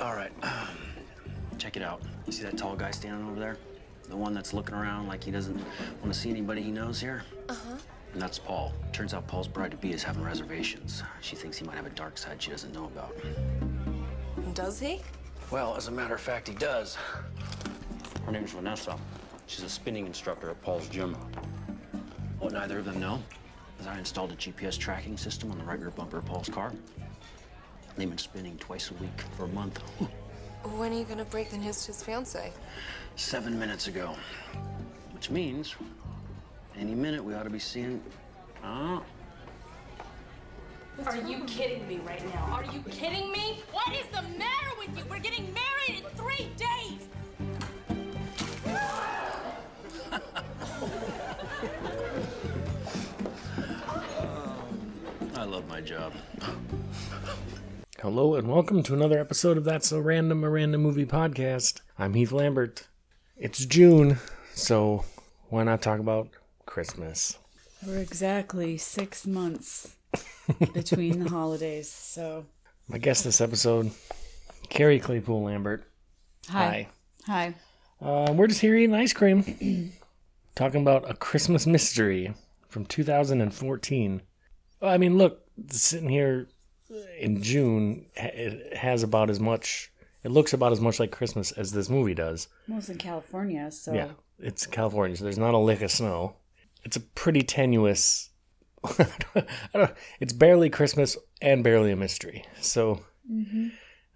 All right. Check it out. You see that tall guy standing over there? The one that's looking around like he doesn't want to see anybody he knows here? Uh-huh. And that's Paul. Turns out Paul's bride-to-be is having reservations. She thinks he might have a dark side she doesn't know about. Does he? Well, as a matter of fact, he does. Her name's Vanessa. She's a spinning instructor at Paul's gym. What neither of them know is I installed a GPS tracking system on the right rear bumper of Paul's car. They've been spinning twice a week for a month. When are you gonna break the news to his fiance? Seven minutes ago. Which means any minute we ought to be seeing. Oh, Are you kidding me right now? Are you kidding me? What is the matter with you? We're getting married in three days. I love my job. Hello and welcome to another episode of That's So Random, a random movie podcast. I'm Heath Lambert. It's June, so why not talk about Christmas? We're exactly six months between the holidays. So, My guest this episode, Carrie Claypool Lambert. hi. Hi. Uh, we're just here eating ice cream, talking about a Christmas mystery from 2014. Well, I mean, look, sitting here in June, it has about as much. It looks about as much like Christmas as this movie does. Well, it's in California, so Yeah, it's California, so there's not a lick of snow. It's a pretty tenuous. I don't, it's barely Christmas and barely a mystery. So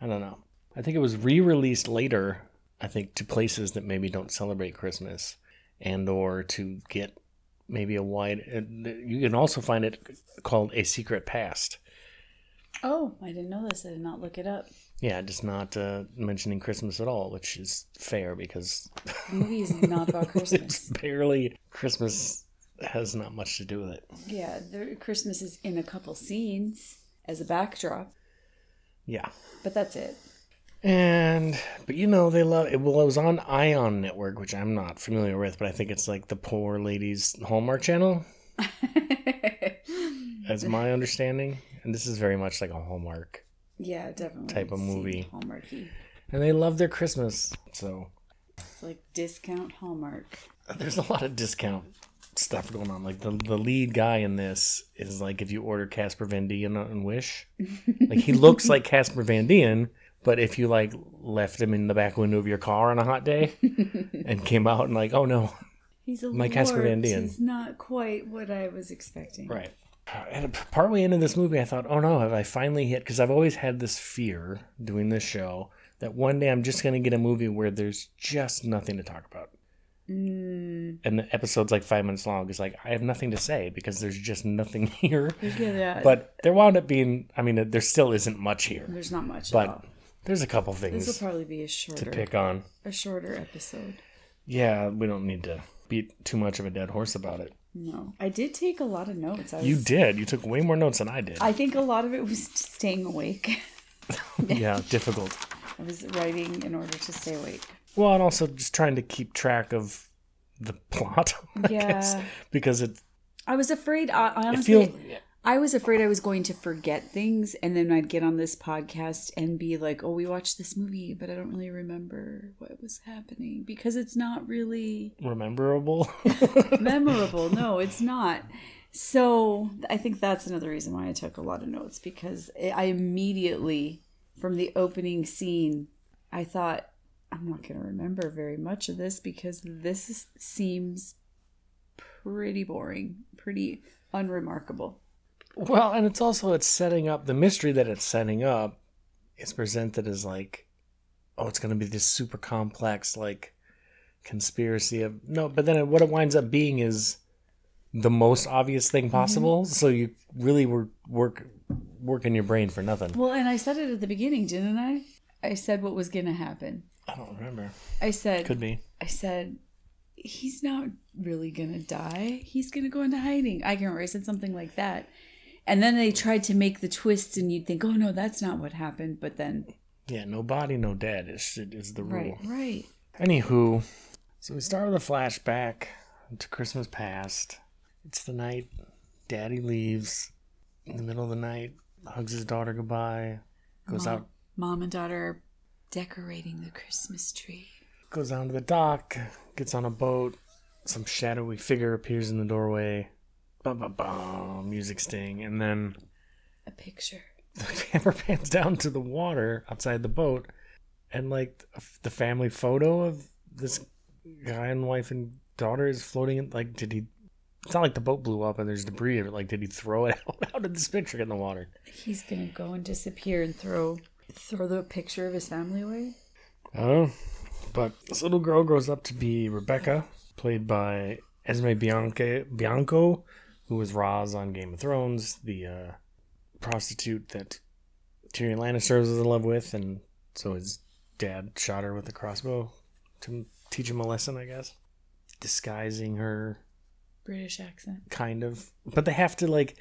I don't know. I think it was re-released later. I think to places that maybe don't celebrate Christmas, and or to get maybe a wide. uh, You can also find it called a secret past. Oh, I didn't know this. I did not look it up. Yeah, just not uh, mentioning Christmas at all, which is fair because The movie is not about Christmas. barely Christmas has not much to do with it. yeah, the Christmas is in a couple scenes as a backdrop, Yeah. but that's it. And but you know they love it. Well, it was on Ion Network, which I'm not familiar with, but I think it's like the poor ladies Hallmark channel, as my understanding. And this is very much like a Hallmark, yeah, definitely. Type of movie. Hallmarky. and they love their Christmas. So It's like discount Hallmark. there's a lot of discount stuff going on. Like the the lead guy in this is like if you order Casper Van Dien on Wish, like he looks like Casper Van Dien, but if you like left him in the back window of your car on a hot day and came out and like, oh no, He's a My Casper Van. Dien. He's not quite what I was expecting. right. And partway into this movie, I thought, oh no, have I finally hit? Because I've always had this fear doing this show that one day I'm just going to get a movie where there's just nothing to talk about. Mm, And the episode's like five minutes long. It's like, I have nothing to say because there's just nothing here. that. But there wound up being, I mean, there still isn't much here. there's not much at But all. there's a couple things. This will probably be a shorter, to pick on. a shorter episode. Yeah, we don't need to beat too much of a dead horse about it. No, I did take a lot of notes. I was, You did. You took way more notes than I did. I think a lot of it was staying awake. yeah, difficult. I was writing in order to stay awake. Well, and also just trying to keep track of the plot. I Yeah. guess, because it I was afraid. I, honestly, feels I was afraid I was going to forget things, and then I'd get on this podcast and be like, "Oh, we watched this movie, but I don't really remember what was happening because it's not really rememberable. memorable. No, it's not." So I think that's another reason why I took a lot of notes because I immediately, from the opening scene, I thought I'm not going to remember very much of this because this is, seems pretty boring, pretty unremarkable. Well, and it's also it's setting up the mystery that it's setting up is presented as like, oh, it's going to be this super complex like conspiracy of no, but then what it winds up being is the most obvious thing mm-hmm. possible. So you really were work working your brain for nothing. Well, and I said it at the beginning, didn't I? I said what was going to happen. I don't remember. I said, Could be. I said, he's not really going to die. He's going to go into hiding. I can remember I said something like that. And then they tried to make the twist, and you'd think, oh no, that's not what happened. But then, Yeah, no body, no dead is is the rule. right, right. Anywho, so we start with a flashback to Christmas past. It's the night Daddy leaves in the middle of the night, hugs his daughter goodbye, goes Mom, out. mom and daughter are decorating the Christmas tree. Goes down to the dock, gets on a boat. Some shadowy figure appears in the doorway. Bum, bum, bum, music sting. And then A picture. the camera pans down to the water outside the boat. And, like, the family photo of this guy and wife and daughter is floating in. Like, did he. It's not like the boat blew up and there's debris of it. Like, did he throw it out? How did this picture get in the water? He's gonna go and disappear and throw throw the picture of his family away. Oh, but this little girl grows up to be Rebecca, played by Esme Bianca, Bianco, who was Roz on Game of Thrones, the uh, prostitute that Tyrion Lannister was in love with, and so his dad shot her with a crossbow to teach him a lesson, I guess. Disguising her, British accent. kind of. But they have to, like,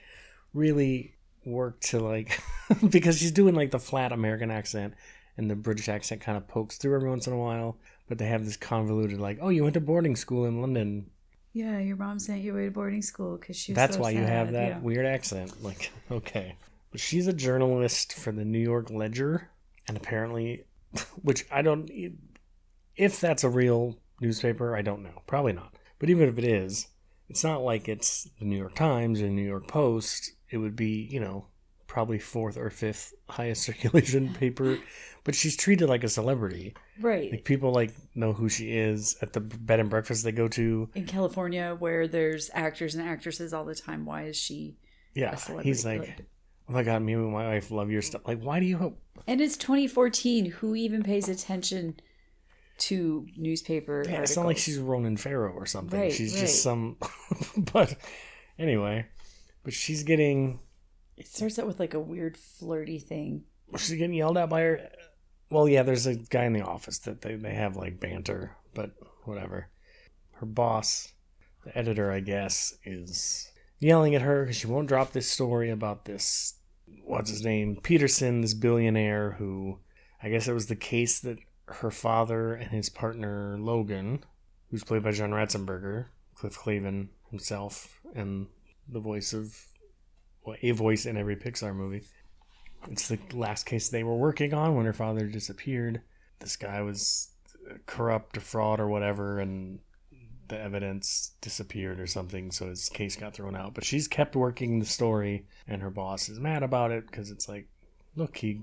really work to, like, because she's doing, like, the flat American accent and the British accent kind of pokes through every once in a while. But they have this convoluted, like, oh, you went to boarding school in London. Yeah, your mom sent you away to boarding school because she. Was That's so why you have that yeah. weird accent. Like, okay. She's a journalist for the New York Ledger, and apparently, which I don't. If that's a real newspaper, I don't know. Probably not. But even if it is, it's not like it's the New York Times or New York Post. It would be, you know, probably fourth or fifth highest circulation paper. But she's treated like a celebrity. Right. Like people like know who she is at the bed and breakfast they go to. in California, where there's actors and actresses all the time, why is she? Yeah, a celebrity? he's like, oh my god, me and my wife love your stuff. Like, why do you? And it's 2014. Who even pays attention to newspaper Yeah, articles? it's not like she's Ronan Farrow or something. Right, she's right. just some. but anyway, but she's getting It starts out with like a weird flirty thing. she's getting yelled at by her. Well, yeah, there's a guy in the office that they they have like banter, but whatever. Her boss, the editor, I guess, is yelling at her because she won't drop this story about this. What's his name? Peterson, this billionaire who, I guess it was the case that her father and his partner Logan, who's played by John Ratzenberger, Cliff Clavin himself, and the voice of, a voice in every Pixar movie. It's the last case they were working on when her father disappeared. This guy was corrupt or fraud or whatever, and the evidence disappeared or something, so his case got thrown out. But she's kept working the story, and her boss is mad about it because it's like, look, he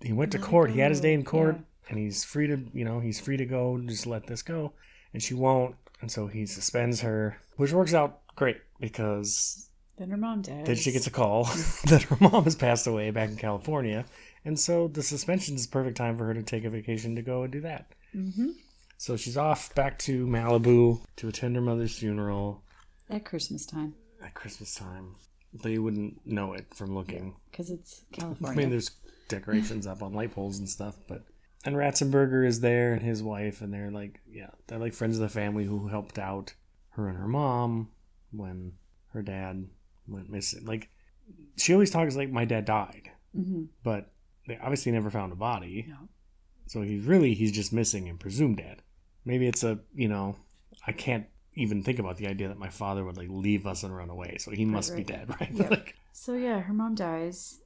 he went to court, he had his day in court, yeah. and he's free to, you know, he's free to go. Just let this go, and she won't, and so he suspends her, which works out great because Then her mom dies. then she gets a call that her mom has passed away back in California. And so the suspension is perfect time for her to take a vacation to go and do that. Mhm. So she's off back to Malibu to attend her mother's funeral at Christmas time at Christmas time. They wouldn't know it from looking. because it's California. I mean, there's decorations up on light poles and stuff, but. And Ratzenberger is there and his wife, and they're like, yeah, they're like friends of the family who helped out her and her mom when her dad went missing. Like, she always talks like my dad died, hmm but they obviously never found a body. No. So he's really he's just missing and presumed dead. Maybe it's a you know I can't even think about the idea that my father would like leave us and run away. So he must right. be dead, right? Yep. like, So yeah, her mom dies.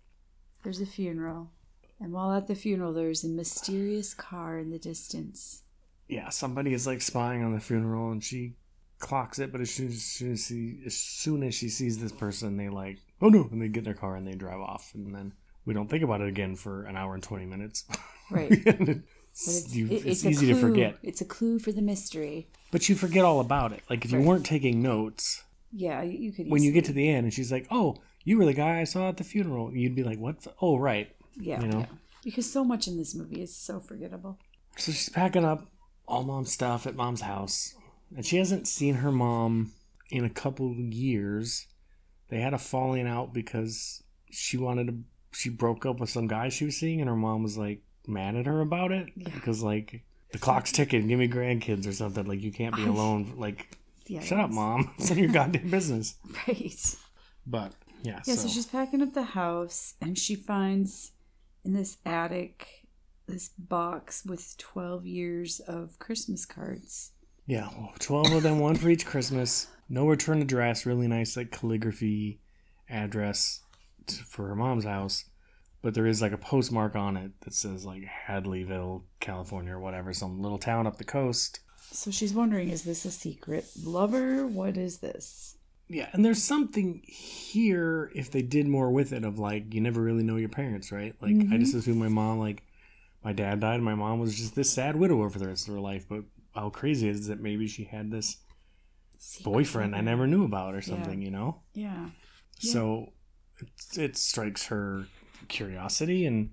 There's a funeral, and while at the funeral, there's a mysterious car in the distance. yeah, somebody is like spying on the funeral and she clocks it, but as soon as, she as soon as she sees this person, they like oh no, and they get in their car and they drive off, and then we don't think about it again for an hour and twenty minutes. Right. It's, it's, you- it- it's easy to forget, It's a clue for the mystery. but you forget all about it. Like if you weren't taking notes, Yeah, you you could. when you get to the end and she's like, "Oh, you were the guy I saw at the funeral," you'd be like, "What? the- Oh, right." yeah, you know? yeah. because so much in this movie is so forgettable. So she's packing up all mom's stuff at mom's house, and she hasn't seen her mom in a couple years. They had a falling out because she wanted to. She broke up with some guy she was seeing, and her mom was like mad at her about it Yeah. because like the clock's ticking. Give me grandkids or something. Like you can't be alone. Like Yeah, shut up, mom. It's none your goddamn business. Right. But yeah, Yeah, so, so she's packing up the house and she finds in this attic this box with 12 years of Christmas cards. Yeah, well, 12 of them, one for each Christmas. No return address, really nice, like calligraphy address t- for her mom's house. but there is like a postmark on it that says like Hadleyville, California, or whatever, some little town up the coast. So she's wondering, is this a secret lover? What is this? Yeah, and there's something here if they did more with it of like you never really know your parents, right? Like I just mm-hmm. assume my mom, like my dad died, and my mom was just this sad widower for the rest of her life. But how crazy is that maybe she had this boyfriend I never knew about or something, you know? Yeah. yeah. So it, it strikes her curiosity and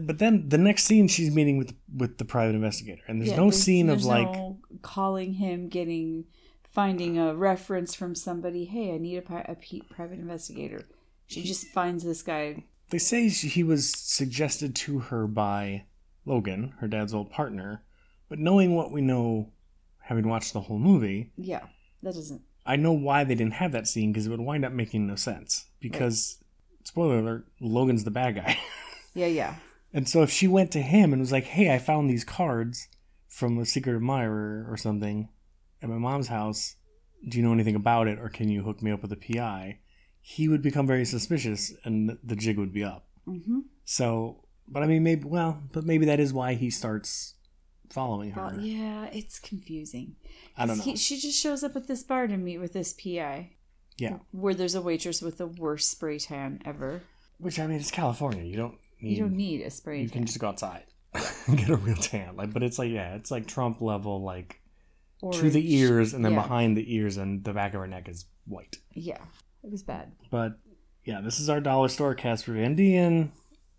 but then the next scene she's meeting with with the private investigator and there's Yeah, no scene of there's like no calling him, getting, finding a reference from somebody. Hey, I need a, pri- a private investigator. She just finds this guy. they say she- he was suggested to her by Logan, her dad's old partner, but knowing what we know having watched the whole movie, Yeah, that doesn't. I know why they didn't have that scene because it would wind up making no sense because spoiler alert, Logan's the bad guy. Yeah, yeah. And so if she went to him and was like, "Hey, I found these cards from a secret admirer or something at my mom's house. Do you know anything about it, or can you hook me up with a PI?" He would become very suspicious, and the jig would be up. Mm-hmm. So, but I mean, maybe well, but maybe that is why he starts following her. Well, yeah, it's confusing. I don't know. He, she just shows up at this bar to meet with this PI, yeah, where there's a waitress with the worst spray tan ever. which I mean, it's California. You don't need. You don't need a spray tan. you tan. can just go outside and get a real tan. Like, but it's like yeah, it's like Trump level, like to the ears, and then Yeah. behind the ears and the back of her neck is white. Yeah, it was bad. But yeah, this is our dollar store cast for Indian.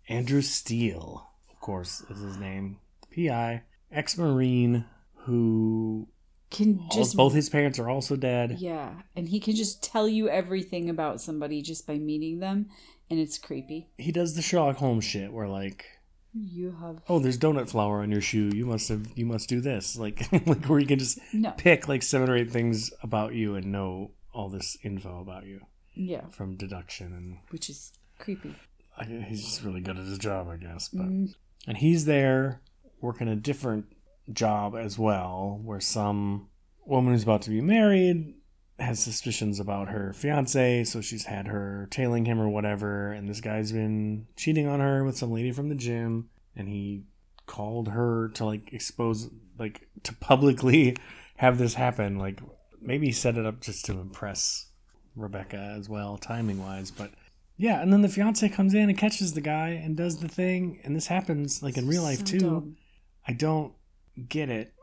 Andrew Steele, of course, is his name. PI, ex Marine, who Can just both his parents are also dead. yeah, and he can just tell you everything about somebody just by meeting them, and it's creepy. He does the Sherlock Holmes shit where like, You have oh, there's donut flour on your shoe. You must have, you must do this. Like, like where you can just no, pick like seven or eight things about you and know all this info about you yeah, from deduction and which is creepy. I, he's just really good at his job, I guess. But Mm. and he's there working a different job as well, where some woman who's about to be married has suspicions about her fiance, so she's had her tailing him or whatever, and this guy's been cheating on her with some lady from the gym, and he called her to like expose, like to publicly have this happen. Like maybe he set it up just to impress Rebecca as well, timing wise, but yeah, and then the fiance comes in and catches the guy and does the thing, and this happens like in real life So too. dumb. I don't get it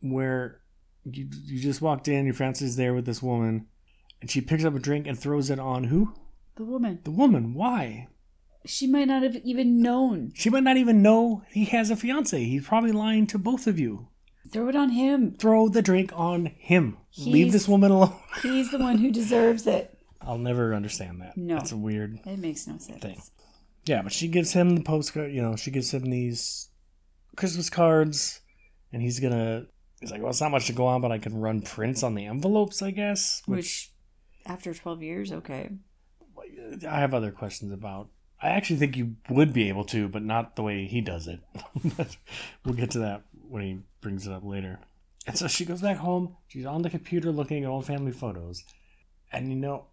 where you you just walked in, your fiance's there with this woman, and she picks up a drink and throws it on who? The woman. The woman. Why? She might not have even known. She might not even know he has a fiance. He's probably lying to both of you. Throw it on him. Throw the drink on him. Leave this woman alone. He's the one who deserves it. I'll never understand that. No. That's a weird It makes no sense. Thing. Yeah, but she gives him the postcard. You know, she gives him these Christmas cards, and he's gonna. He's like, well, it's not much to go on, but I can run prints on the envelopes, I guess. Which Which, after 12 years, okay. I have other questions about. I actually think you would be able to, but not the way he does it. we'll get to that when he brings it up later. And so she goes back home. She's on the computer looking at old family photos. And you know,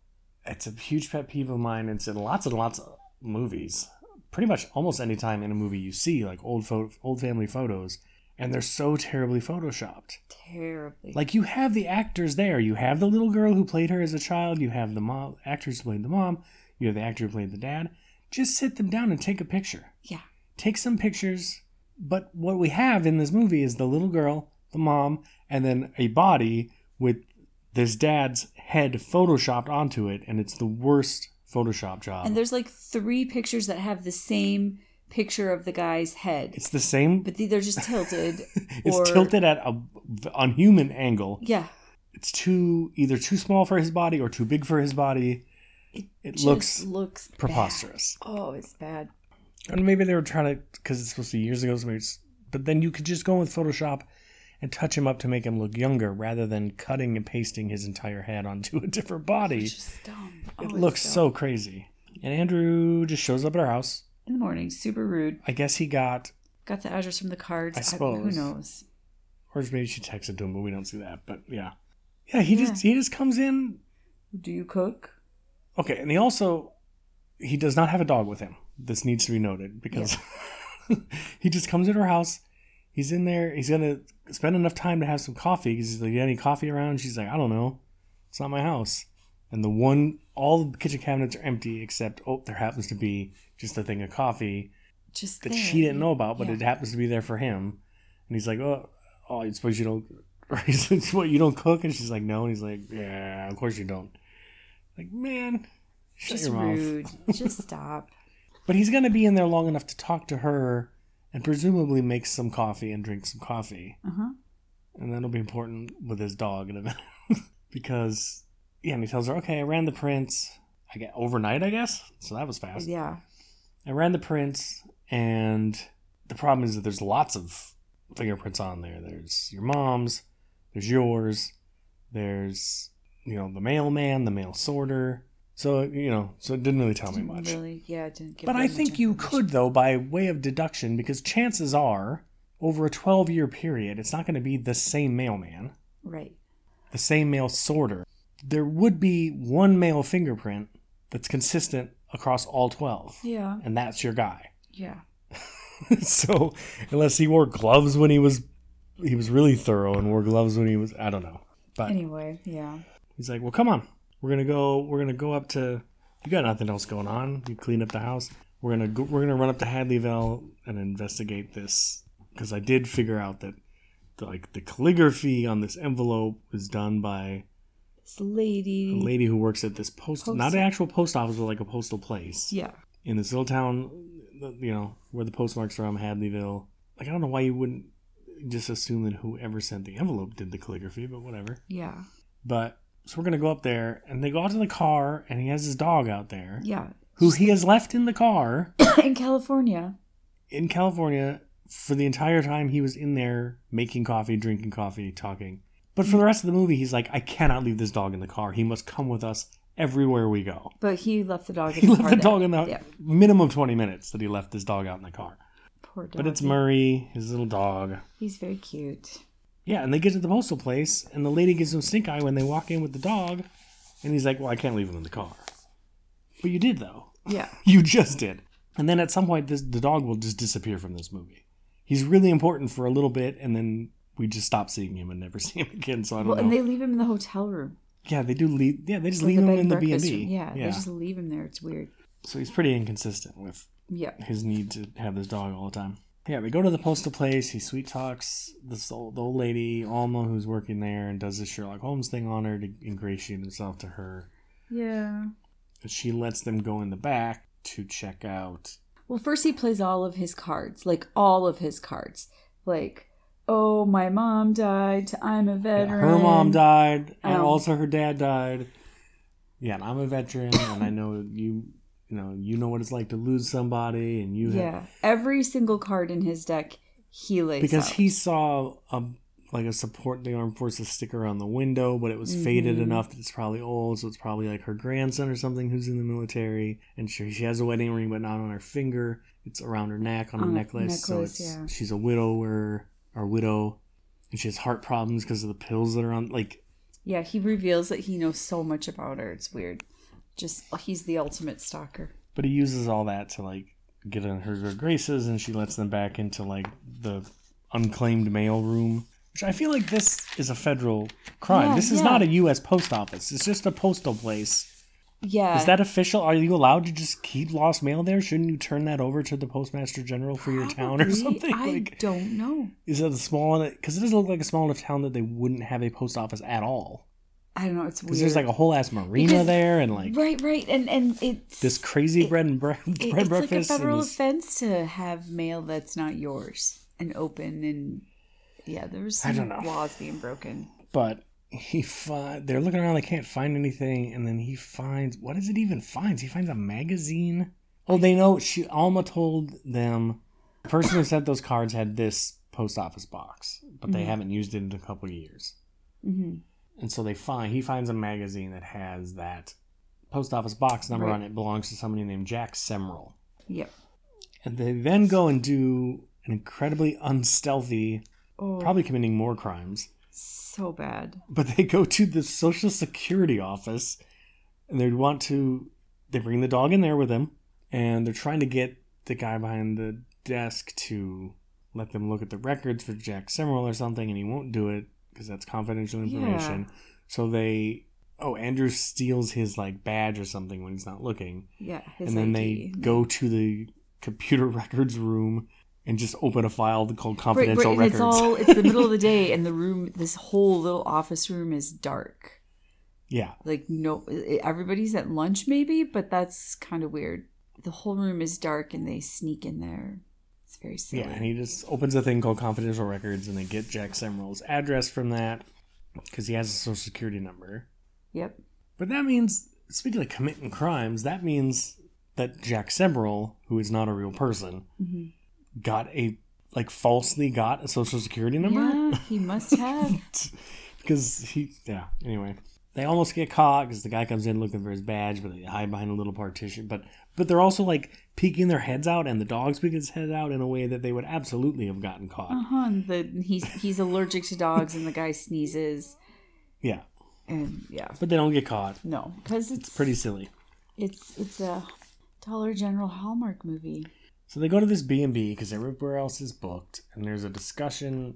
it's a huge pet peeve of mine. It's in lots and lots of movies. Pretty much almost any time in a movie you see like old pho- old family photos, and they're so terribly photoshopped. Terribly. Like you have the actors there. You have the little girl who played her as a child. You have the mom actors who played the mom. You have the actor who played the dad. Just sit them down and take a picture. yeah. Take some pictures. But what we have in this movie is the little girl, the mom, and then a body with this dad's head photoshopped onto it, and it's the worst Photoshop job. And there's like three pictures that have the same picture of the guy's head, it's the same. but they're just tilted. It's or, tilted at a unhuman angle. Yeah. It's too either too small for his body or too big for his body. It just looks looks bad. preposterous. Oh, it's bad. And maybe they were trying to, because it's supposed to be years ago, so maybe it's, but then you could just go with Photoshop and touch him up to make him look younger rather than cutting and pasting his entire head onto a different body. It's just dumb. Oh, It looks dumb. so crazy. And Andrew just shows up at our house. in the morning, super rude. I guess he got, Got the address from the cards. I suppose. who knows? or maybe she texted to him, but we don't see that. But yeah, yeah, he just he just comes in. Do you cook? Okay, and he also he does not have a dog with him. this needs to be noted because he just comes into her house. He's in there. He's gonna spend enough time to have some coffee. because He's like, any coffee around?" She's like, "I don't know. It's not my house." And the one, all the kitchen cabinets are empty except oh, there happens to be just a thing of coffee Just that there. she didn't know about, but Yeah. it happens to be there for him. And he's like, "Oh, oh, I suppose you don't." He's like, "What? You don't cook?" And she's like, "No." And he's like, "Yeah, of course you don't." Like, man, shut Just your mouth. rude. Just stop. But he's gonna be in there long enough to talk to her and presumably makes some coffee and drinks some coffee. Uh huh. And that'll be important with his dog in a minute. because yeah, and he tells her, Okay, I ran the prints I get overnight, I guess. So that was fast. Yeah. I ran the prints and the problem is that there's lots of fingerprints on there. There's your mom's, there's yours, there's you know, the mailman, the mail sorter. So, you know, so it didn't really tell me Didn't much. Really, yeah, it didn't give But I think you could, though, by way of deduction, because chances are, over a 12 year period, it's not going to be the same mailman, Right. the same mail sorter. There would be one male fingerprint that's consistent across all 12, Yeah. and that's your guy. Yeah. so, unless he wore gloves when he was. He was really thorough and wore gloves when he was. I don't know. But Anyway, yeah. He's like, "Well, come on. We're gonna go. We're gonna go up to. You got nothing else going on. You clean up the house. We're gonna go, we're gonna run up to Hadleyville and investigate this because I did figure out that the, like the calligraphy on this envelope was done by This lady. a lady who works at this post, Post- not an actual post office, but like a postal place Yeah. in this little town. You know where the postmark's are from, Hadleyville. Like I don't know why you wouldn't just assume that whoever sent the envelope did the calligraphy, but whatever. Yeah. But so we're gonna go up there, and they go out to the car, and he has his dog out there, Yeah. who he has left in the car In California. in California for the entire time he was in there making coffee, drinking coffee, talking. But for the rest of the movie, he's like, I cannot leave this dog in the car. He must come with us everywhere we go. But he left the dog in He the left car the there. dog in the Yeah. minimum twenty minutes that he left this dog out in the car. Poor dog. But it's Murray, his little dog. He's very cute. Yeah, and they get to the postal place, and the lady gives him stink eye when they walk in with the dog, and he's like, "Well, I can't leave him in the car." But you did though. Yeah. You just did. And then at some point, this, the dog will just disappear from this movie. He's really important for a little bit, and then we just stop seeing him and never see him again. So I don't Well, know. and they leave him in the hotel room. yeah, they do leave. Yeah, they just Like leave the him in the B and B. Yeah, they just leave him there. It's weird. So he's pretty inconsistent with Yeah. his need to have this dog all the time. Yeah, we go to the postal place. He sweet talks this old, the old lady Alma who's working there and does this Sherlock Holmes thing on her to ingratiate himself to her. Yeah. She lets them go in the back to check out. Well, first he plays all of his cards, like all of his cards, like, oh, my mom died. I'm a Yeah, veteran. her mom died, and Um, also her dad died. Yeah, and I'm a veteran, and I know you. You know, you know what it's like to lose somebody, and you have Yeah, every single card in his deck he lays because out. he saw a like a support the armed forces sticker on the window, but it was faded Mm-hmm. enough that it's probably old, so it's probably like her grandson or something who's in the military, and she she has a wedding ring, but not on her finger. It's around her neck on a On a necklace, so necklace, it's yeah. she's a widower or widow, and she has heart problems because of the pills that are on. Like Yeah, he reveals that he knows so much about her. It's weird. Just he's the ultimate stalker. but he uses all that to like get in her graces and she lets them back into like the unclaimed mail room. Which i feel like this is a federal crime. Yeah, this is yeah. not a us post office. It's just a postal place. Yeah. is that official? Are you allowed to just keep lost mail there? Shouldn't you turn that over to the postmaster general for your town or something? I like don't know. is it a small because it doesn't look like a small enough town that they wouldn't have a post office at all I don't know. It's weird. because there's like a whole ass marina Because- there and like right, right, and and it's this crazy it- bread and bread, bread it's like a breakfast federal offense to have mail that's not yours and open and yeah, there's I some don't know. laws being broken. but he fi- they're looking around they can't find anything and then he finds what does it even finds he finds a magazine oh they know she alma told them the person who sent those cards had this post office box but they haven't used it in a couple of years hmm and so they find he finds a magazine that has that post office box number Right. on it belongs to somebody named jack semrel Yep. and they then go and do an incredibly unstealthy Oh, probably committing more crimes so bad. but they go to the social security office and they want to they bring the dog in there with them and they're trying to get the guy behind the desk to let them look at the records for Jack Semerald or something, and he won't do it because that's confidential information. Yeah. So they, oh, Andrew steals his like badge or something when he's not looking, Yeah, and then ID. they go to the computer records room and just open a file called Right, confidential right, and records. it's all it's the middle of the day, and the room, this whole little office room is dark. yeah, Like no, everybody's at lunch maybe, but that's kind of weird. The whole room is dark, and they sneak in there. It's very silly. Yeah, and he just opens a thing called confidential records, and they get Jack Semerald's address from that because he has a social security number. Yep. But that means, speaking of committing crimes, that means that Jack Semerald, who is not a real person, mm-hmm. got a like falsely got a social security number Yeah, he must have. because he yeah. Anyway, they almost get caught because the guy comes in looking for his badge, but they hide behind a little partition. But but they're also like peeking their heads out, and the dog's peeking his head out in a way that they would absolutely have gotten caught. Uh-huh, and the he's he's allergic to dogs, and the guy sneezes, Yeah, and yeah, but they don't get caught. no, because it's Pretty silly. It's it's a Dollar General Hallmark movie. So they go to this B and B because everywhere else is booked, and there's a discussion.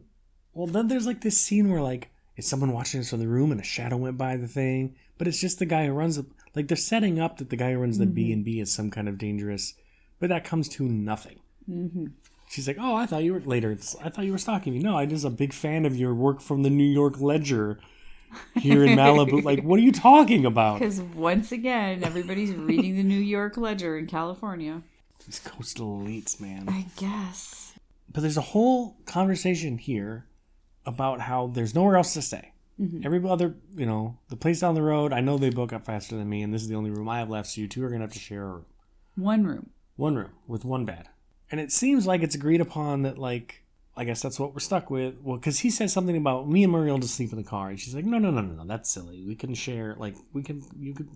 Well, then there's like this scene where like is someone watching us from the room and a shadow went by the thing, but it's just the guy who runs the like they're setting up that the guy who runs the B and B is some kind of dangerous, but that comes to nothing. Mm-hmm. She's like, "Oh, I thought you were later. I thought you were stalking me. No, I'm just a big fan of your work from the New York Ledger here in Malibu. like, what are you talking about? Because once again, everybody's reading the New York Ledger in California. These coastal elites, man. I guess. But there's a whole conversation here about how there's nowhere else to stay. Every other, you know, the place down the road, I know they book up faster than me, and this is the only room I have left, so you two are going to have to share a room. One room. One room with one bed. And it seems like it's agreed upon that, like, I guess that's what we're stuck with. Well, because he says something about me and Murray will just sleep in the car. And she's like, no, no, no, no, no, that's silly. We can share, like, we can, you could,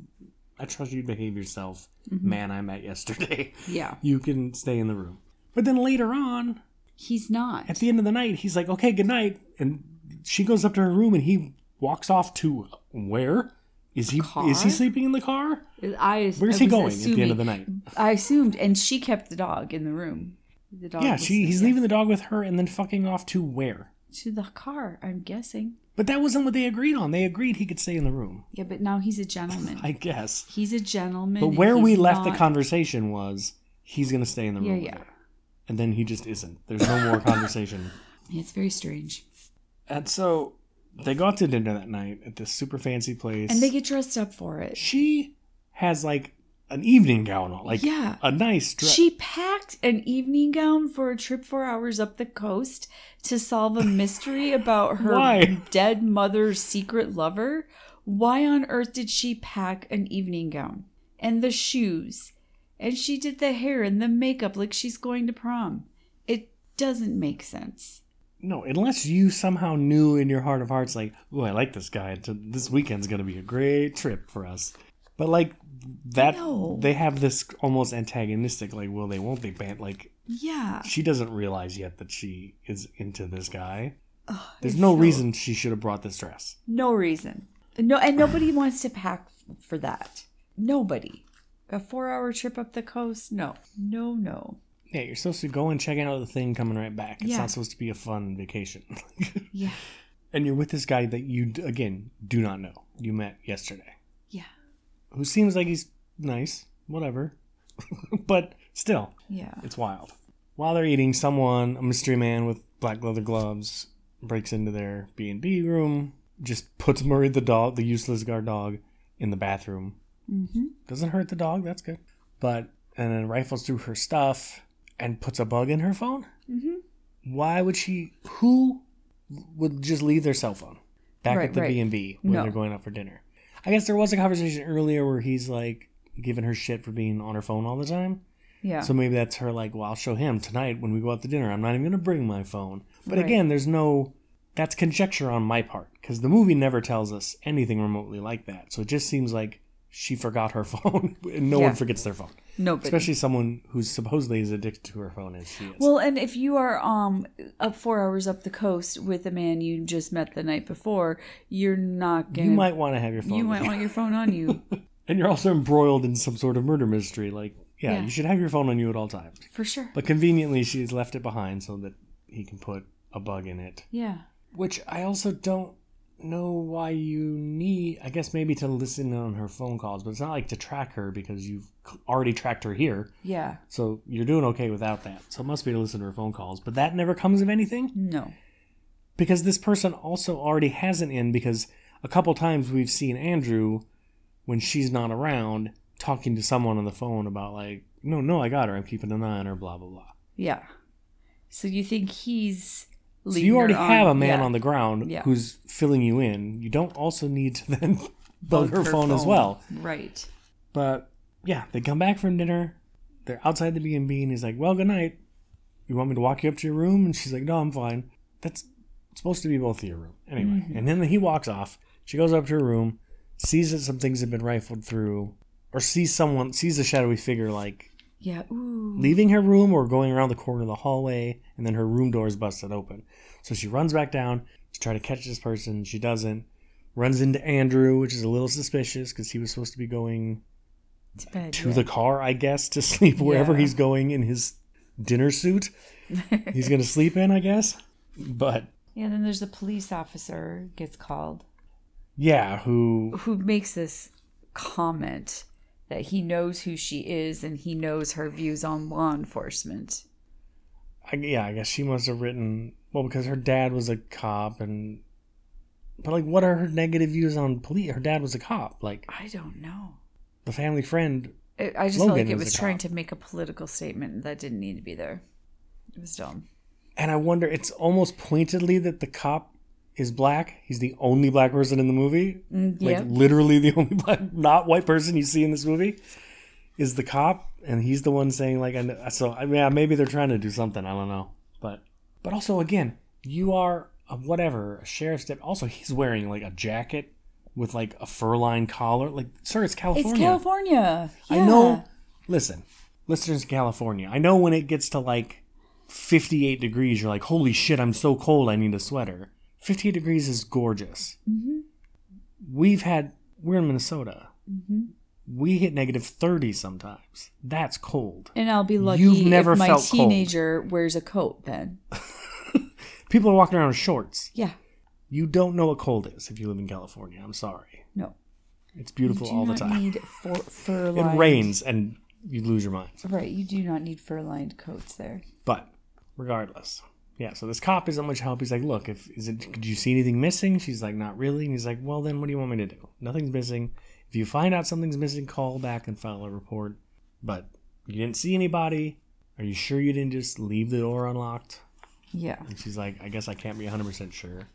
I trust you to behave yourself, mm-hmm. man I met yesterday. Yeah. you can stay in the room. But then later on, He's not. at the end of the night, he's like, "Okay, good night," and she goes up to her room, and he walks off to where? Is he is he sleeping in the car? I, Where's I he going at the end of the night? I assumed, and she kept the dog in the room. The dog Yeah, she he's yeah, leaving the dog with her and then fucking off to where? to the car. I'm guessing. But that wasn't what they agreed on. They agreed he could stay in the room. Yeah, but now he's a gentleman. I guess. he's a gentleman. But where we left the conversation was he's gonna stay in the room. yeah. her. And then he just isn't. There's no more conversation. It's very strange. And so they go out to dinner that night at this super fancy place. And they get dressed up for it. she has like an evening gown on, like Yeah. a nice dress. She packed an evening gown for a trip four hours up the coast to solve a mystery about her Why? dead mother's secret lover. Why on earth did she pack an evening gown? And the shoes. And she did the hair and the makeup like she's going to prom. It doesn't make sense. No, unless you somehow knew in your heart of hearts, like, oh, I like this guy. This weekend's gonna be a great trip for us. But like that, they have this almost antagonistic, like, will they, won't they? Band like Yeah. she doesn't realize yet that she is into this guy. There's no feels- reason she should have brought this dress. No reason. No, and nobody wants to pack for that. Nobody. A four-hour trip up the coast? No, no, no. Yeah, you're supposed to go and check out the thing, coming right back. It's Yeah. not supposed to be a fun vacation. Yeah, and you're with this guy that you again do not know. You met yesterday. yeah, who seems like he's nice, whatever. but still, yeah. it's wild. While they're eating, someone, a mystery man with black leather gloves, breaks into their B and B room, just puts Murray the dog, the useless guard dog, in the bathroom. Mm-hmm. Doesn't hurt the dog. That's good. But and then rifles through her stuff and puts a bug in her phone. Mm-hmm. Why would she? Who would just leave their cell phone back Right, at the right. B and B when No. they're going out for dinner? I guess there was a conversation earlier where he's like giving her shit for being on her phone all the time. Yeah. So maybe that's her like, well, I'll show him tonight when we go out to dinner. I'm not even going to bring my phone. But Right. again, there's no, that's conjecture on my part because the movie never tells us anything remotely like that. So it just seems like she forgot her phone and no Yeah. one forgets their phone. Nobody. Especially someone who supposedly is addicted to her phone as she is. well, and if you are um up four hours up the coast with a man you just met the night before, you're not gonna. you might want to have your phone. you might want your phone on you. and you're also embroiled in some sort of murder mystery. Like, Yeah, Yeah. you should have your phone on you at all times. For sure. But conveniently, she's left it behind so that he can put a bug in it. yeah. Which I also don't know why you need. I guess maybe to listen on her phone calls, but it's not like to track her because you've already tracked her here. Yeah. So you're doing okay without that. So it must be to listen to her phone calls. But that never comes of anything No. because this person also already has an in because a couple times we've seen Andrew when she's not around talking to someone on the phone about like, no, no, I got her. I'm keeping an eye on her. Blah blah blah. Yeah. So you think he's So you already her have a man yeah. on the ground Yeah. who's filling you in. You don't also need to then bug, Bug her, phone, as well. Right. But yeah, they come back from dinner. They're outside the B and B, and he's like, "Well, good night. You want me to walk you up to your room?" And she's like, "No, I'm fine. That's supposed to be both of your room anyway." And then he walks off. She goes up to her room, sees that some things have been rifled through, or sees someone sees a shadowy figure like Yeah. Ooh. leaving her room or going around the corner of the hallway, and then her room door is busted open. So she runs back down to try to catch this person. She doesn't. Runs into Andrew, which is a little suspicious because he was supposed to be going To bed. to yeah. the car, I guess, to sleep wherever Yeah. he's going in his dinner suit. he's going to sleep in, I guess. But Yeah. Then there's a police officer gets called yeah, who who makes this comment that he knows who she is and he knows her views on law enforcement. I, yeah, I guess she must have written well because her dad was a cop and but like what are her negative views on police? Her dad was a cop. Like I don't know. the family friend I I just felt like it was was trying cop. to make a political statement that didn't need to be there. It was dumb. and I wonder it's almost pointedly that the cop is black. He's the only black person in the movie. Mm, like yeah. literally the only black not white person you see in this movie is the cop and he's the one saying like I know, so I mean yeah, maybe they're trying to do something, I don't know. But but also again, you are a whatever, a sheriff's deputy. Also, he's wearing like a jacket with like a fur lined collar. Like, sir, it's California. It's California. I know. Listen, listeners California. I know when it gets to like 58 degrees, you're like, holy shit, I'm so cold, I need a sweater. 58 degrees is gorgeous. Mm-hmm. We've had, we're in Minnesota. We hit negative 30 sometimes. That's cold. And I'll be lucky You've never if my felt cold. teenager wears a coat then. People are walking around in shorts. Yeah. You don't know what cold is if you live in California. I'm sorry. No. It's beautiful all the time. need fur, fur It rains and you lose your mind. Right. You do not need fur lined coats there. But regardless, yeah. So this cop isn't much help. He's like, "Look, if is it? Did you see anything missing?" She's like, "Not really." And he's like, "Well, then what do you want me to do? Nothing's missing. If you find out something's missing, call back and file a report. But you didn't see anybody. Are you sure you didn't just leave the door unlocked?" Yeah. And she's like, "I guess I can't be 100 percent sure."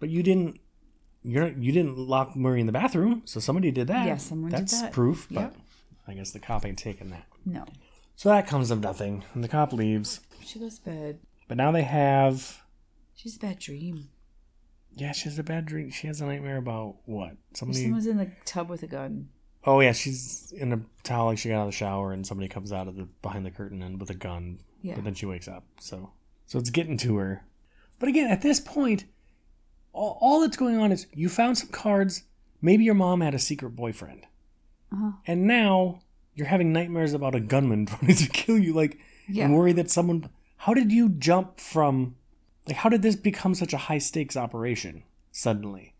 But you didn't. You're you didn't lock Murray in the bathroom, so somebody did that. Yeah, someone did That's that. proof. Yep. But I guess the cop ain't taking that. No. So that comes of nothing, and the cop leaves. She goes to bed. But now they have She's a bad dream. Yeah, she has a bad dream. She has a nightmare about what? Somebody. Someone's in the tub with a gun. Oh yeah, she's in a towel like she got out of the shower, and somebody comes out of the behind the curtain and with a gun. Yeah. But then she wakes up. So, so it's getting to her. But again, at this point, all, all that's going on is you found some cards. Maybe your mom had a secret boyfriend, Uh-huh. and now you're having nightmares about a gunman trying to kill you. Like, Yeah. and worry that someone. How did you jump from? Like, how did this become such a high stakes operation suddenly?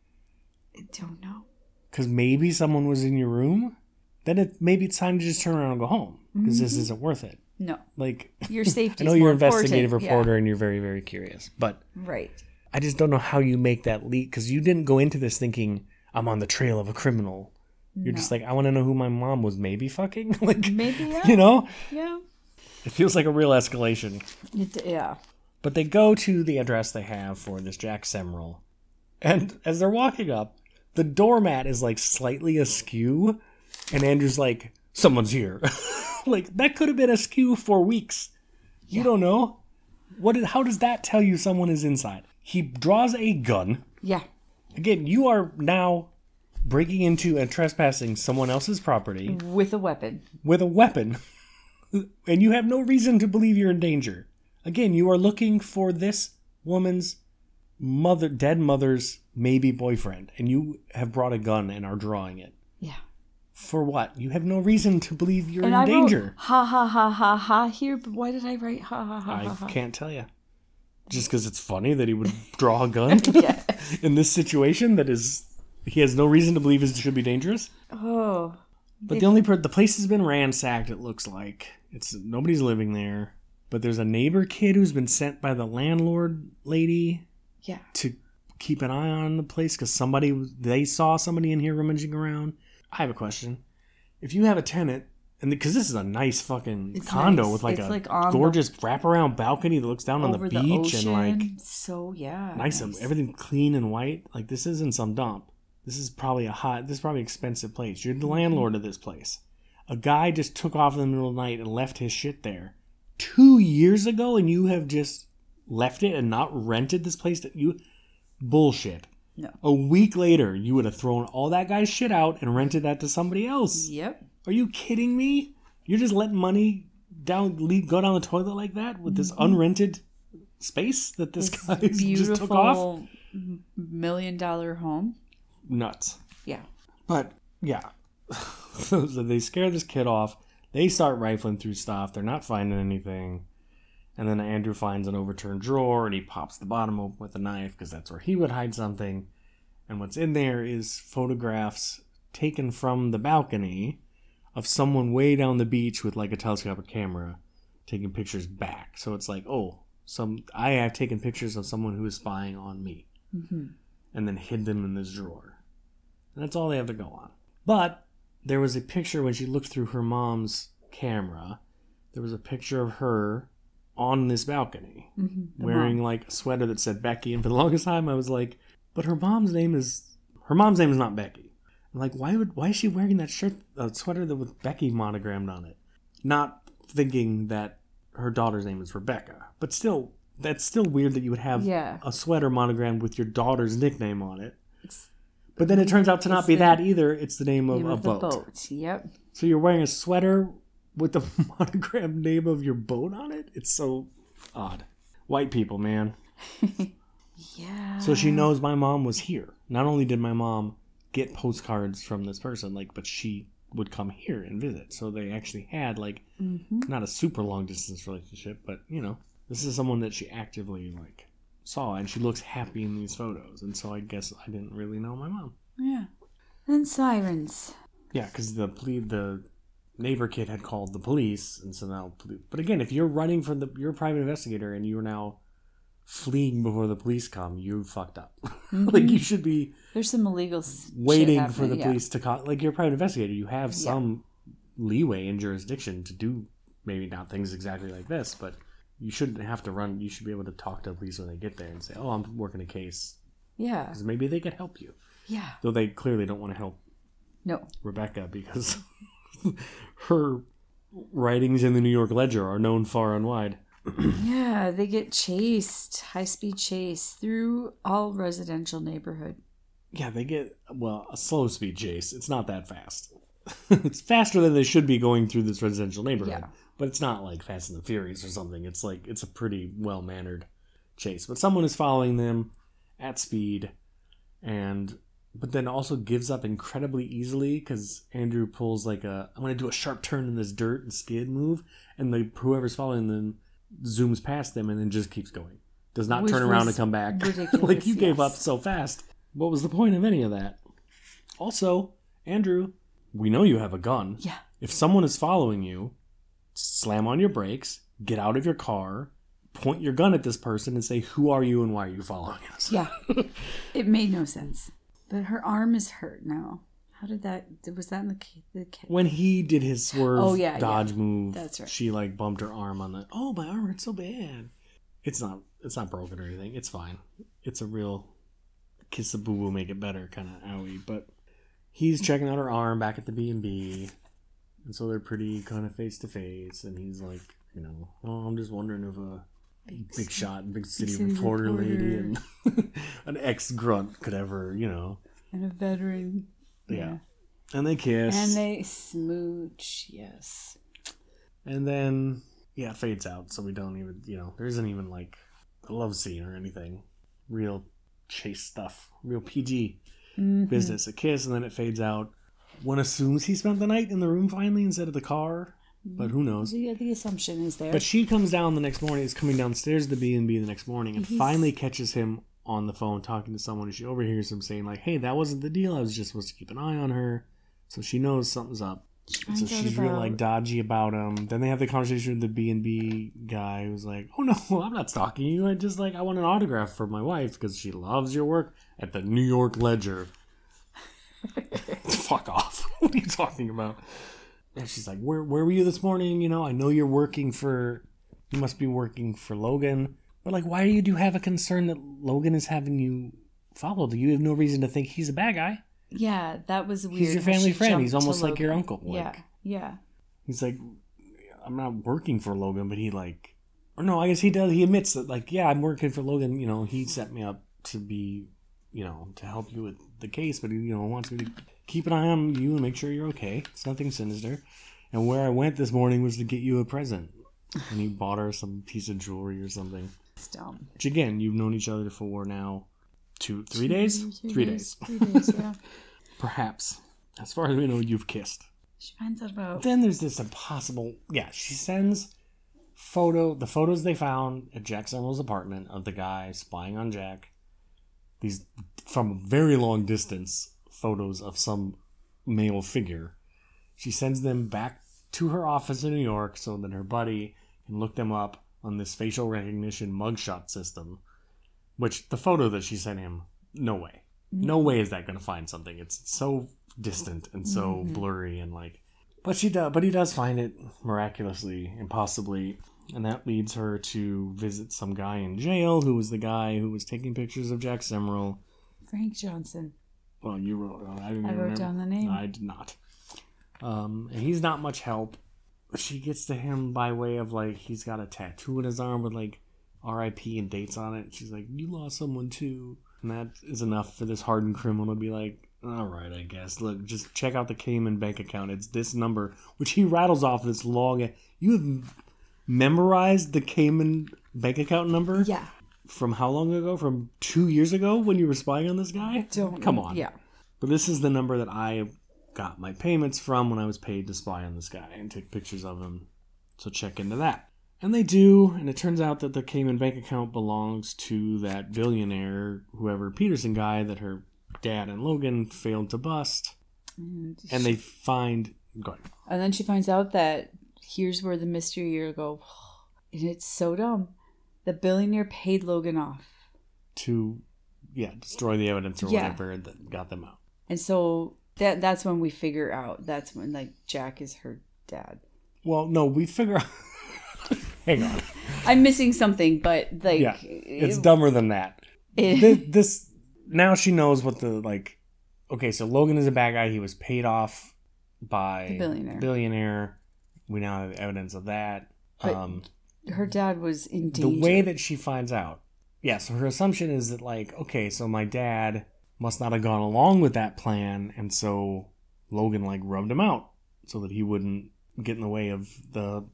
I don't know. because maybe someone was in your room, then it maybe it's time to just turn around and go home because this mm-hmm. isn't worth it. No. Like Your safety. I know you're an investigative reporter and you're very very curious, but Right. I just don't know how you make that leap because you didn't go into this thinking I'm on the trail of a criminal. You're just like I want to know who my mom was maybe fucking like Maybe. Yeah. you know yeah. It feels like a real escalation. It, yeah. But they go to the address they have for this Jack Semrel. And as they're walking up, the doormat is like slightly askew. And Andrew's like, someone's here. like, that could have been askew for weeks. You don't know. What? How does that tell you someone is inside? He draws a gun. Yeah. Again, you are now breaking into and trespassing someone else's property With a weapon. with a weapon, and you have no reason to believe you're in danger. Again, you are looking for this woman's mother, dead mother's maybe boyfriend, and you have brought a gun and are drawing it. Yeah. For what? You have no reason to believe you're And in I danger. wrote ha ha ha ha ha here, but why did I write ha ha ha I ha ha? can't tell you. Just because it's funny that he would draw a gun Yes. in this situation that is he has no reason to believe it should be dangerous. Oh. But the only per- the place has been ransacked. It looks like it's nobody's living there. But there's a neighbor kid who's been sent by the landlord lady Yeah. to keep an eye on the place because somebody they saw somebody in here rummaging around. I have a question. If you have a tenant, and because this is a nice fucking It's condo nice. with like It's a like on the- gorgeous wraparound balcony that looks down on the beach and like so yeah. nice, and everything clean and white. Like this isn't some dump. This is probably a hot. This is probably an expensive place. You're the landlord of this place. A guy just took off in the middle of the night and left his shit there two years ago, and you have just left it and not rented this place. That you bullshit. No. A week later, you would have thrown all that guy's shit out and rented that to somebody else. Yep. Are you kidding me? You're just letting money down, leave, go down the toilet like that with this Mm-hmm. unrented space that this, This guy just took off? million dollar home. Nuts. Yeah. But yeah, so they scare this kid off. They start rifling through stuff. They're not finding anything. And then Andrew finds an overturned drawer and he pops the bottom open with a knife because that's where he would hide something. And what's in there is photographs taken from the balcony of someone way down the beach with like a telescopic camera taking pictures back. So it's like, oh, some I have taken pictures of someone who is spying on me, mm-hmm. and then hid them in this drawer. And that's all they have to go on. But there was a picture when she looked through her mom's camera. There was a picture of her on this balcony wearing like a sweater that said Becky. And for the longest time, I was like, but her mom's name is her mom's name is not Becky. I'm like, why would why is she wearing that shirt, a sweater that with Becky monogrammed on it? Not thinking that her daughter's name is Rebecca, but still, that's still weird that you would have Yeah. a sweater monogrammed with your daughter's nickname on it. But then it turns out to not be that either. It's the name of Name a of the boat. boat. Yep. So you're wearing a sweater with the monogram name of your boat on it? It's so odd. White people, man. Yeah. So she knows my mom was here. Not only did my mom get postcards from this person, like, but she would come here and visit. So they actually had like mm-hmm. not a super long distance relationship, but you know, this is someone that she actively like saw, and she looks happy in these photos. And so I guess I didn't really know my mom. Yeah. And sirens. Yeah, because the ple- the neighbor kid had called the police, and so now. But again, if you're running from the, you're a private investigator, and you're now fleeing before the police come, you fucked up. like you mm-hmm. should be There's some illegal waiting for the yeah. police to call. Like you're a private investigator, you have some leeway in jurisdiction to do maybe not things exactly like this, but you shouldn't have to run. You should be able to talk to police when they get there and say, "Oh, I'm working a case," Yeah. because maybe they could help you. Yeah. Though they clearly don't want to help No. Rebecca because her writings in the New York Ledger are known far and wide. Yeah, they get chased, high speed chase through all residential neighborhood. Yeah, they get well a slow speed chase. It's not that fast. it's faster than they should be going through this residential neighborhood, Yeah. But it's not like Fast and the Furious or something. It's like it's a pretty well mannered chase. But someone is following them at speed, and but then also gives up incredibly easily because Andrew pulls like a I'm gonna do a sharp turn in this dirt and skid move, and the whoever's following them zooms past them and then just keeps going. Does not Which turn around and come back. like you gave up so fast. What was the point of any of that? Also, Andrew, we know you have a gun. Yeah. If someone is following you, slam on your brakes, get out of your car, point your gun at this person, and say, "Who are you and why are you following us?" Yeah. it made no sense. But her arm is hurt now. How did that? Was that in the the ca- When he did his swerve Oh, yeah, dodge yeah. move, That's right. she like bumped her arm on the. Oh, my arm hurts so bad. It's not. It's not broken or anything. It's fine. It's a real kiss a boo boo make it better kind of owie. But he's checking out her arm back at the B and B, and so they're pretty kind of face to face. And he's like, you know, oh, I'm just wondering if a big, shot, big city, city reporter, lady and an ex grunt could ever, you know, and a veteran? yeah. And they kiss, And they smooch. Yes. And then yeah, it fades out, so we don't even you know, there isn't even like a love scene or anything. Real chase stuff. Real PG Mm-hmm. business. A kiss and then it fades out. One assumes he spent the night in the room finally instead of the car, but who knows? The, the assumption is there. But she comes down the next morning. Is coming downstairs to the B and B the next morning, and finally catches him on the phone talking to someone. And she overhears him saying like, "Hey, that wasn't the deal. I was just supposed to keep an eye on her." So she knows something's up. And so finds out she's real about- like dodgy about him. Then they have the conversation with the B and B guy who's like, "Oh no, I'm not stalking you. I just like I want an autograph for my wife because she loves your work at the New York Ledger." Fuck off! what are you talking about? And she's like, "Where where were you this morning? You know, I know you're working for. You must be working for Logan. But like, why do you do have a concern that Logan is having you followed? You have no reason to think he's a bad guy." yeah, that was weird. He's your family friend. He's almost like your uncle, Yeah, yeah. He's like, I'm not working for Logan, but he like, or no, I guess he does. He admits that, like, yeah, I'm working for Logan. You know, he set me up to be, you know, to help you with the case, but he, you know, wants me to keep an eye on you and make sure you're okay. It's nothing sinister. And where I went this morning was to get you a present, and he bought her some piece of jewelry or something. It's dumb. Which again, you've known each other for now two, three days, three days, Three days, yeah. perhaps. As far as we know, you've kissed. She finds out about then there's this impossible yeah she sends photo the photos they found at jack Summerall's apartment of the guy spying on jack these from a very long distance photos of some male figure. She sends them back to her office in new york so that her buddy can look them up on this facial recognition mugshot system which the photo that she sent him no way. No way is that going to find something. It's so distant and so mm-hmm. blurry and like but she does but he does find it miraculously impossibly and that leads her to visit some guy in jail who was the guy who was taking pictures of jack Semrel. Frank Johnson. well you wrote it i didn't I wrote remember. down the name. i did not um and he's not much help she gets to him by way of like he's got a tattoo in his arm with like rip and dates on it she's like you lost someone too and that is enough for this hardened criminal to be like all right i guess look just check out the cayman bank account it's this number which he rattles off this long you have memorized the cayman bank account number Yeah. from how long ago from two years ago when you were spying on this guy Don't come on Yeah. but this is the number that I got my payments from when I was paid to spy on this guy and take pictures of him. So check into that. And they do, and it turns out that the Cayman bank account belongs to that billionaire, whoever Peterson guy that her dad and Logan failed to bust. Mm, and, And they find. Go ahead. and then she finds out that here's where the mystery year go. And it's so dumb. The billionaire paid Logan off. To, yeah, destroy the evidence or Yeah. whatever that got them out. And so that that's when we figure out that's when like Jack is her dad. Well, no, we figure out. Hang on. I'm missing something, but like Yeah, it's it- dumber than that. it- Thi- this now she knows what the like. Okay, so Logan is a bad guy. He was paid off by The billionaire. billionaire. We now have evidence of that. But um, her dad was in danger. the way that she finds out, yeah. So her assumption is that like, okay, so my dad must not have gone along with that plan, and so Logan like rubbed him out so that he wouldn't get in the way of the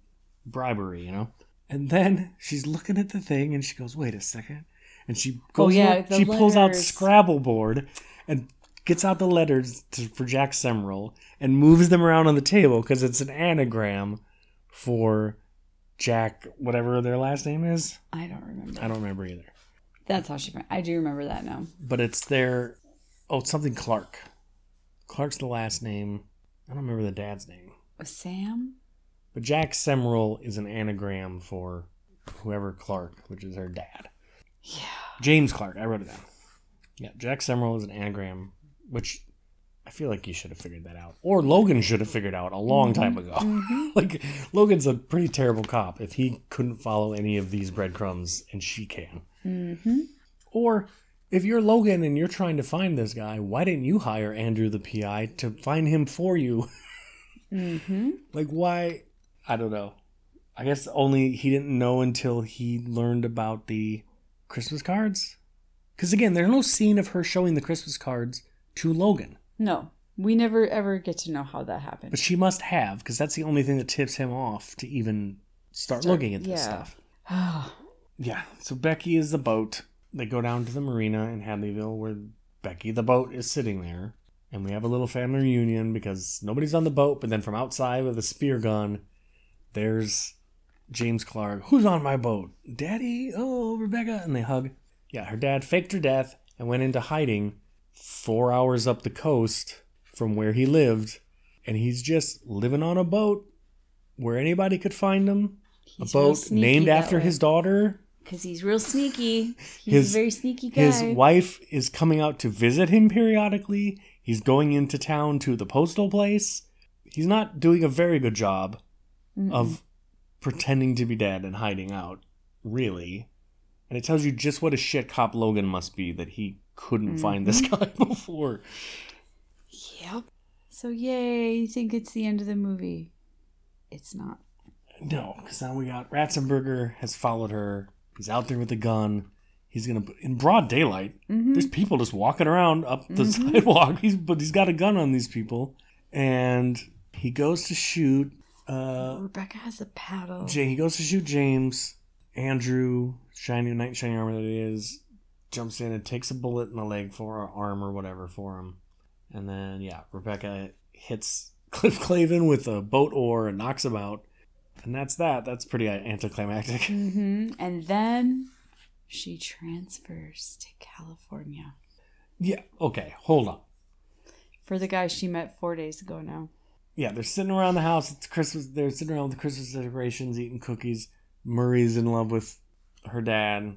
bribery, you know. And then she's looking at the thing, and she goes, "Wait a second. And she goes, Oh, yeah, the she pulls out. Scrabble board and gets out the letters to, for Jack Semrel and moves them around on the table because it's an anagram for Jack, whatever their last name is. I don't remember. I don't remember either. That's how she. I do remember that now. But it's their oh it's something Clark. Clark's the last name. I don't remember the dad's name. Oh, Sam. But Jack Semrel is an anagram for whoever Clark, which is her dad. Yeah. James Clark. I wrote it down. Yeah, Jack Semrel is an anagram, which I feel like you should have figured that out, or Logan should have figured out a long mm-hmm. time ago. Mm-hmm. like Logan's a pretty terrible cop if he couldn't follow any of these breadcrumbs, and she can. Mm-hmm. Or if you're Logan and you're trying to find this guy, why didn't you hire Andrew the PI to find him for you? Mm-hmm. Like why? I don't know. I guess only he didn't know until he learned about the Christmas cards. Because again, there's no scene of her showing the Christmas cards to Logan, No, we never ever get to know how that happened. but she must have because that's the only thing that tips him off to even start, Start- looking at this yeah. stuff. Yeah. So Becky is the boat. They go down to the marina in Hadleyville where Becky the boat is sitting there. and we have a little family reunion because nobody's on the boat. But then from outside with a spear gun, there's James Clark. Who's on my boat? Daddy. Oh, Rebecca. And they hug. Yeah, her dad faked her death and went into hiding four hours up the coast from where he lived, and he's just living on a boat where anybody could find him. He's a boat named after way. his daughter. Because he's real sneaky. He's His- a very sneaky guy. His wife is coming out to visit him periodically. He's going into town to the postal place. He's not doing a very good job of pretending to be dead and hiding out, really. And it tells you just what a shit cop Logan must be that he couldn't mm-hmm. find this guy before. Yep. So yay, you think it's the end of the movie? It's not. No, because now we got Ratzenberger has followed her. He's out there with a gun. He's gonna in broad daylight. Mm-hmm. There's people just walking around up the mm-hmm. sidewalk. He's but he's got a gun on these people, and he goes to shoot. Uh, Rebecca has a paddle. Jay, he goes to shoot James. Andrew, shiny knight, shiny armor that he is, jumps in and takes a bullet in the leg for or arm or whatever for him, and then yeah, Rebecca hits Cliff Clavin with a boat oar and knocks him out, and that's that. That's pretty anticlimactic. hmm And then she transfers to California Yeah. Okay. Hold on. for the guy she met four days ago now. Yeah, they're sitting around the house. It's Christmas. They're sitting around with the Christmas decorations, eating cookies. Murray's in love with her dad,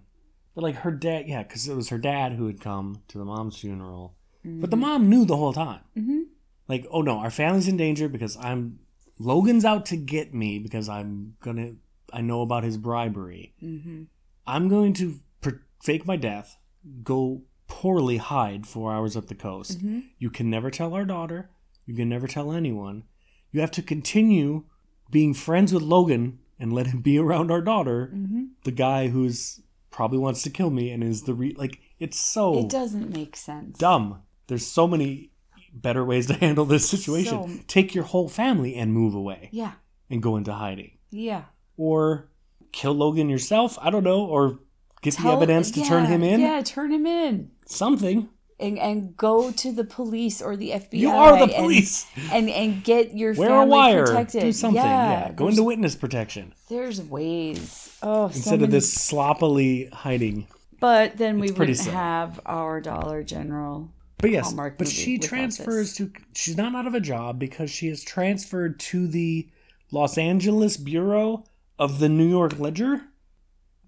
but like her dad, yeah, because it was her dad who had come to the mom's funeral. But the mom knew the whole time. Mhm. Like, oh no, our family's in danger because I'm Logan's out to get me because I'm gonna. I know about his bribery. Mm-hmm. I'm going to per- fake my death, go poorly hide four hours up the coast. Mm-hmm. You can never tell our daughter. You can never tell anyone. You have to continue being friends with Logan and let him be around our daughter, Mm-hmm. the guy who's probably wants to kill me and is the re- like it's so It doesn't make sense. dumb. There's so many better ways to handle this situation. So- Take your whole family and move away Yeah. and go into hiding Yeah. or kill Logan yourself. I don't know, or get the evidence to turn him in. Yeah, turn him in. Something. And, and go to the police or the FBI. You are the police. And, and, get your Wear a wire. protected. Do something. Yeah. Go into witness protection there's ways. Oh, so instead of this sloppily hiding. But then we would have our Dollar General. But yes, but she transfers to. She's not out of a job because she is transferred to the Los Angeles bureau of the New York Ledger.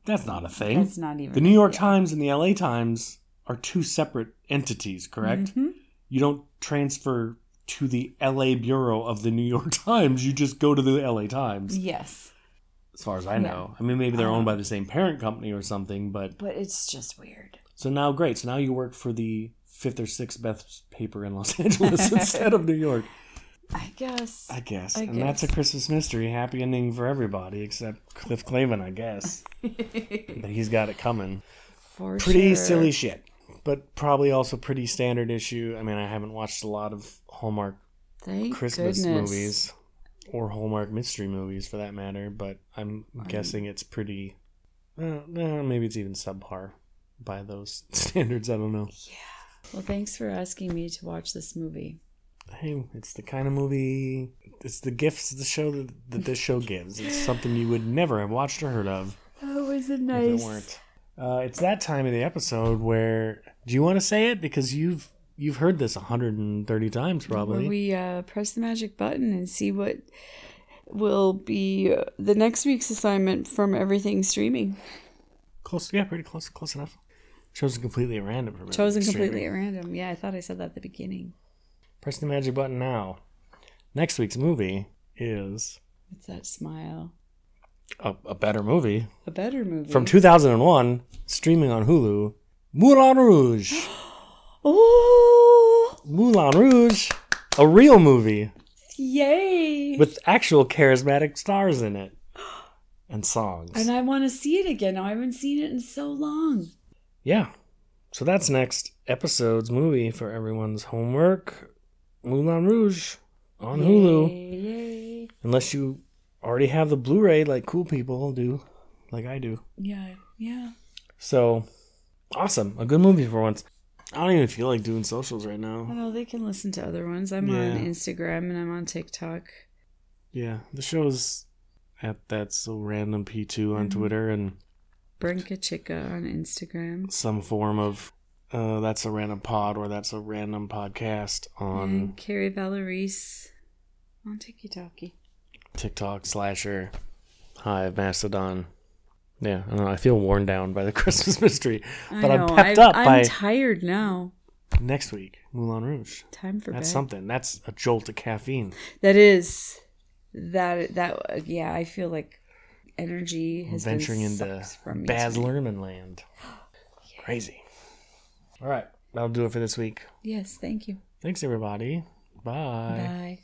That's not a thing. That's not even The New York Times and the LA Times are two separate entities, correct? Mhm. You don't transfer to the LA bureau of the New York Times. You just go to the LA Times, Yes. as far as I know. I mean, maybe they're owned by the same parent company or something, but But it's just weird. so now great. So now you work for the fifth or sixth best paper in Los Angeles instead of New York. I guess. I guess. I and that's a. Christmas mystery. Happy ending for everybody except Cliff Clavin, I guess. but he's got it coming. For Pretty sure. silly shit. But probably also pretty standard issue. I mean, I haven't watched a lot of Hallmark Thank Christmas goodness. movies or Hallmark mystery movies for that matter, but I'm guessing it's pretty. Uh, maybe it's even subpar by those standards. I don't know. Yeah. Well, thanks for asking me to watch this movie. Hey, it's the kind of movie. It's the gifts the show that, that this show gives. It's something you would never have watched or heard of Oh, was it if nice? it weren't. Uh, it's that time of the episode where. Do you want to say it because you've you've heard this 130 times probably? Where we uh, press the magic button and see what will be uh, the next week's assignment from everything streaming. Close, yeah, pretty close, close enough. Chosen completely at random. from Chosen streaming. completely at random. Yeah, I thought I said that at the beginning. Press the magic button now. Next week's movie is It's that smile? A, a better movie A better movie. from 2001, streaming on Hulu. Moulin Rouge. Oh, Moulin Rouge, a real movie yay! with actual charismatic stars in it and songs. and I want to see it again. I haven't seen it in so long. Yeah. So that's next episode's movie for everyone's homework. Moulin Rouge on Hulu. Yay, yay. Unless you already have the Blu-ray like cool people do, like I do. Yeah, yeah. So awesome. A good movie for once. I don't even feel like doing socials right now. know they can listen to other ones. I'm on Instagram and I'm on TikTok. Yeah, the show's at that's so random P2 on Mm-hmm. Twitter and Brinka Chica on Instagram. some form of uh, that's a random pod or that's a random podcast on and Carrie Valerise on TikTok. TikTok, Slasher, Hive, Mastodon. Yeah, I don't know. I feel worn down by the Christmas mystery, but I I'm pepped I'm, up I'm by tired now. next week. Moulin Rouge. Time for That's bed. something. That's a jolt of caffeine. That is that that yeah. I feel like energy has venturing been into Baz. Luhrmann land. Crazy. All right, that'll do it for this week. Yes, thank you. Thanks, everybody. Bye. Bye.